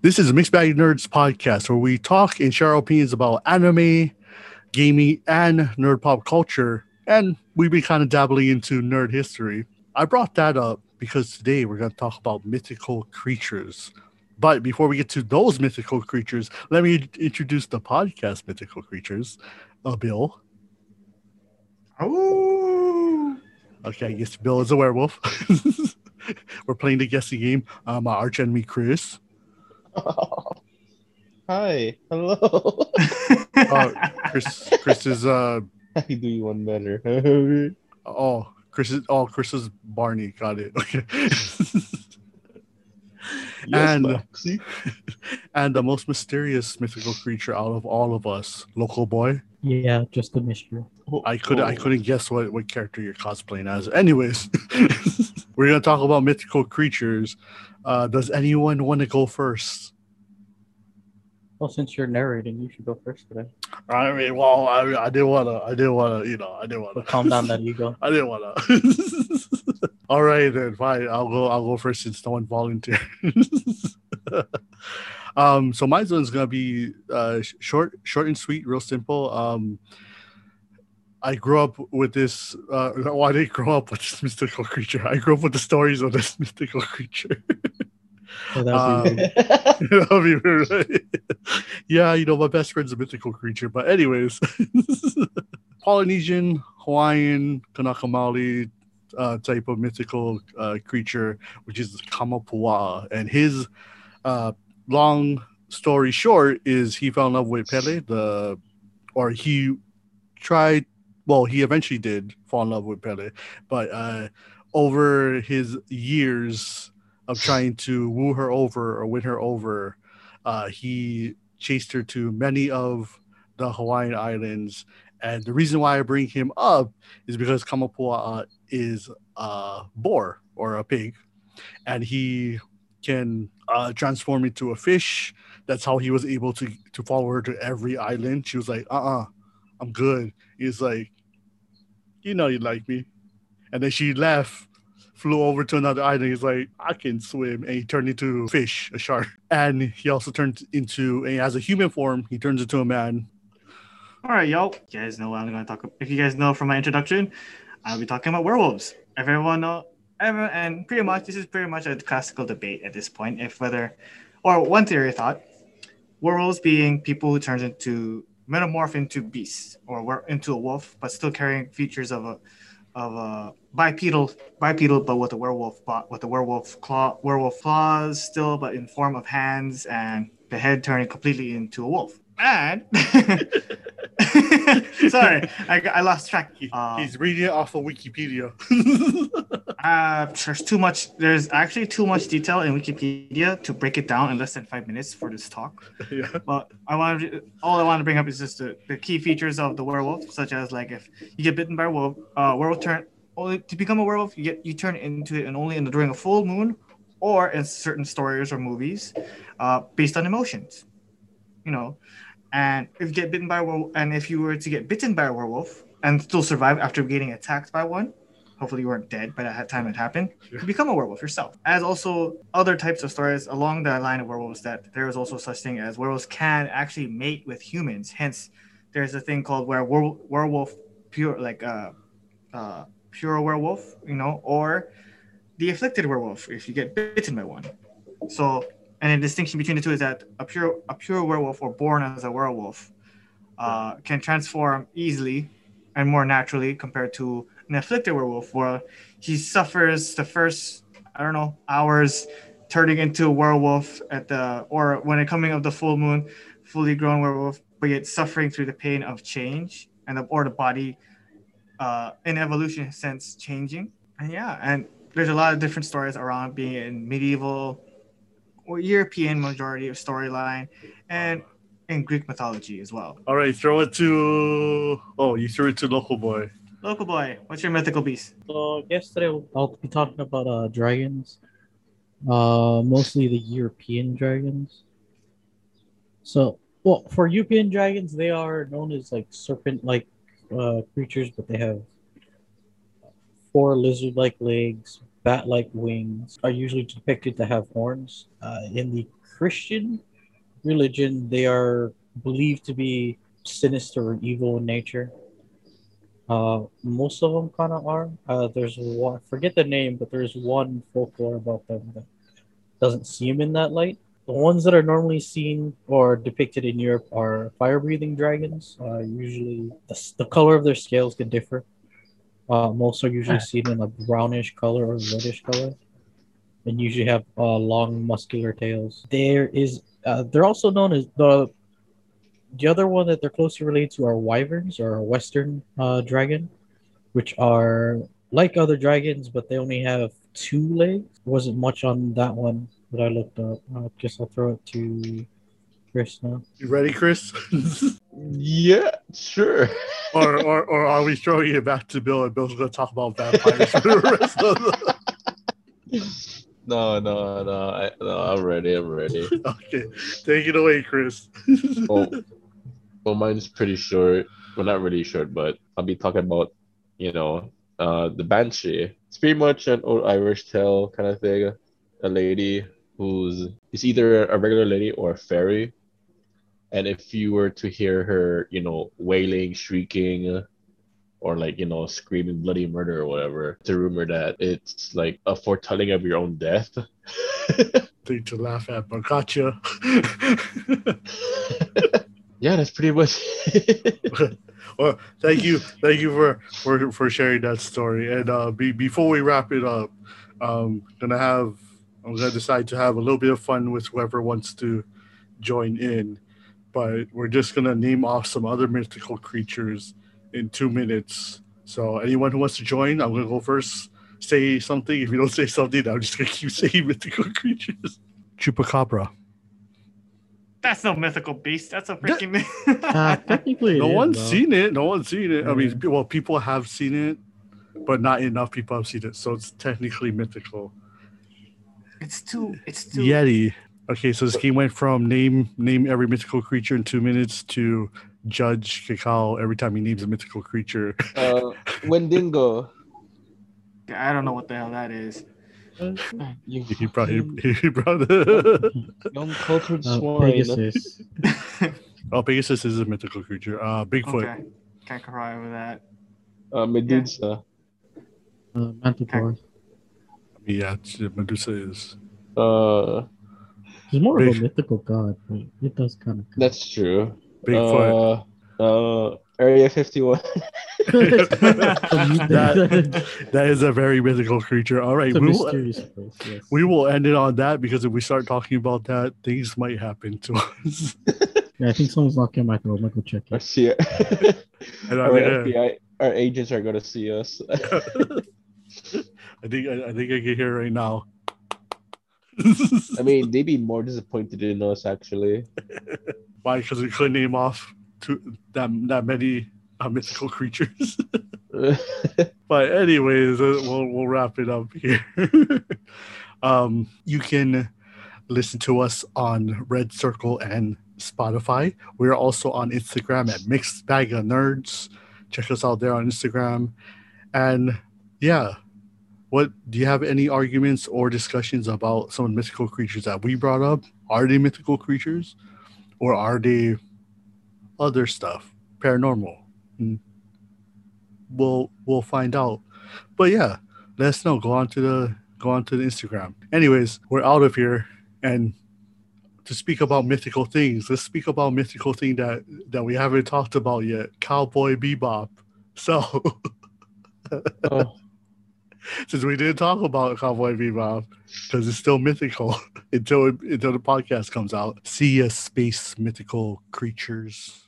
This is a Mixed Bag Nerds podcast where we talk and share our opinions about anime, gaming, and nerd pop culture. And we've been kind of dabbling into nerd history. I brought that up because today we're going to talk about mythical creatures. But before we get to those mythical creatures, let me introduce the podcast mythical creatures. Uh, Bill. Oh, Okay, I guess Bill is a werewolf. we're playing the guessing game. Um, our arch enemy, Chris. Hi, hello. Uh, Chris, Chris is uh I do you one better. oh Chris is oh Chris is Barney. Got it. Okay. yes, And- Maxie. and the most mysterious mythical creature out of all of us, local boy. Yeah, just a mystery. I could I Oh. couldn't guess what, what character you're cosplaying as. Anyways, we're gonna talk about mythical creatures. Uh, does anyone want to go first? Well, since you're narrating, you should go first today. I mean, well, I, I didn't wanna, I didn't wanna, you know, I didn't wanna But calm down that ego. I didn't wanna. All right, then fine. I'll go. I'll go first since no one volunteered. um, so my one's gonna be uh, short, short and sweet, real simple. Um, I grew up with this. Uh, well, I didn't grow up with this mystical creature. I grew up with the stories of this mystical creature. So that Um, would be That'll be weird, right? yeah, you know, my best friend's a mythical creature. But anyways, Polynesian, Hawaiian, Kanaka Maoli uh, type of mythical uh, creature, which is Kamapuaʻa. And his uh, long story short is he fell in love with Pele, the or he tried well, he eventually did fall in love with Pele, but uh, over his years of trying to woo her over or win her over, uh, he chased her to many of the Hawaiian islands. And the reason why I bring him up is because Kamapuaʻa uh, is a boar or a pig, and he can uh, transform into a fish. That's how he was able to to follow her to every island. She was like, "Uh, uh-uh, I'm good." He's like, "You know, you like me," and then she left flew over to another island. He's like, I can swim. And he turned into a fish, a shark. And he also turned into, and as a human form, he turns into a man. all right, y'all. You guys know what I'm going to talk about. If you guys know from my introduction, I'll be talking about werewolves. Everyone know, everyone, and pretty much this is pretty much a classical debate at this point. If whether, or one theory thought, werewolves being people who turns into metamorph into beasts or were into a wolf, but still carrying features of a of a bipedal bipedal, but with a werewolf with the werewolf claw werewolf claws still, but in form of hands and the head turning completely into a wolf. And sorry, I, I lost track. He- Uh, he's reading it off of Wikipedia. uh, there's too much. There's actually too much detail in Wikipedia to break it down in less than five minutes for this talk. yeah. But I want to, all I want to bring up is just the, the key features of the werewolf, such as like if you get bitten by a wolf, uh, werewolf turn only to become a werewolf, you get you turn into it and only in the, during a full moon, or in certain stories or movies, uh, based on emotions, you know. And if you get bitten by a werewolf, and if you were to get bitten by a werewolf and still survive after getting attacked by one, hopefully you weren't dead by that time it happened. You become a werewolf yourself. As also other types of stories along the line of werewolves that there is also such thing as werewolves can actually mate with humans. Hence, there's a thing called where were- werewolf pure like uh, uh, pure werewolf, you know, or the afflicted werewolf if you get bitten by one. So, and the distinction between the two is that a pure a pure werewolf or born as a werewolf uh, can transform easily and more naturally compared to an afflicted werewolf where he suffers the first I don't know hours turning into a werewolf at the or when it coming of the full moon, fully grown werewolf, but yet suffering through the pain of change and the, or the body uh, in evolution sense changing. And yeah, and there's a lot of different stories around being in medieval or European majority of storyline and in Greek mythology as well. All right, throw it to. Oh, you threw it to local boy. Local boy, what's your mythical beast? So yesterday I'll be talking about uh dragons, uh mostly the European dragons. So well for European dragons they are known as like serpent like uh creatures, but they have four lizard like legs, bat-like wings are usually depicted to have horns. Uh, in the Christian religion, they are believed to be sinister or evil in nature. Uh, most of them kind of are. Uh, there's one, forget the name, but there's one folklore about them that doesn't seem in that light. The ones that are normally seen or depicted in Europe are fire-breathing dragons. Uh, usually, the, the color of their scales can differ. Uh, most are usually seen in a brownish color or reddish color, and usually have uh, long, muscular tails. There is, uh, they're also known as the the other one that they're closely related to are wyverns or a western uh, dragon, which are like other dragons, but they only have two legs. Wasn't much on that one that I looked up. I guess I'll throw it to Chris now. You ready, Chris? Yeah, sure. or, or or are we throwing it back to Bill and Bill's gonna talk about vampires for the rest of the No, no, no. I, no, I'm ready. I'm ready. Okay. Take it away, Chris. Well, well, mine's pretty short. Well, not really short, but I'll be talking about, you know, uh, the banshee. It's pretty much an old Irish tale kind of thing. A lady who's is either a regular lady or a fairy, and if you were to hear her, you know, wailing, shrieking, or like you know, screaming bloody murder or whatever, it's a rumor that it's like a foretelling of your own death. Thing to laugh at, but gotcha. yeah, that's pretty much. well, thank you, thank you for for for sharing that story. And uh, be, before we wrap it up, um, gonna have I'm gonna decide to have a little bit of fun with whoever wants to join in, but we're just gonna name off some other mythical creatures in two minutes. So anyone who wants to join, I'm gonna go first. Say something. If you don't say something, I'm just gonna keep saying mythical creatures. Chupacabra. That's no mythical beast. That's a freaking. Uh, technically, No is, one's though. seen it. No one's seen it. I mean, well, people have seen it, but not enough people have seen it. So it's technically mythical. it's too. It's too. Yeti. Okay, so this game went from name name every mythical creature in two minutes to judge Cacao every time he names a mythical creature. uh, Wendigo. I don't know what the hell that is. You he brought he, he brought the young cultured Uh, swine. Pegasus. oh Pegasus is a mythical creature. Uh, Bigfoot. okay. Can't cry over that. Uh, Medusa. Uh, Manticore. I mean, yeah, Medusa is. Uh, He's more of a mythical god, but it does kind of. that's true. Bigfoot. Uh, uh, Area 51. that, that is a very mythical creature. All right, we will, place. Yes. we will end it on that because if we start talking about that, things might happen to us. Yeah, I think someone's knocking on my door. I'm gonna go check Our, it. C- And I our mean, uh, FBI, our agents are gonna see us. I think I, I think I can hear right now. I mean, they'd be more disappointed in us actually. Why? Because we couldn't name off two, that that many uh, mythical creatures. but anyways, uh, we'll we'll wrap it up here. um, you can listen to us on Red Circle and Spotify. We're also on Instagram at Mixed Bag of Nerds. Check us out there on Instagram. And yeah, what do you have any arguments or discussions about some of the mythical creatures that we brought up? Are they mythical creatures, or are they other stuff, paranormal? Mm. We'll we'll find out. But yeah, let us know. Go on to the go on to the Instagram. Anyways, we're out of here, and to speak about mythical things, let's speak about mythical thing that that we haven't talked about yet. Cowboy Bebop. So oh, since we didn't talk about Cowboy Bebop because it's still mythical until until the podcast comes out. See ya, space mythical creatures.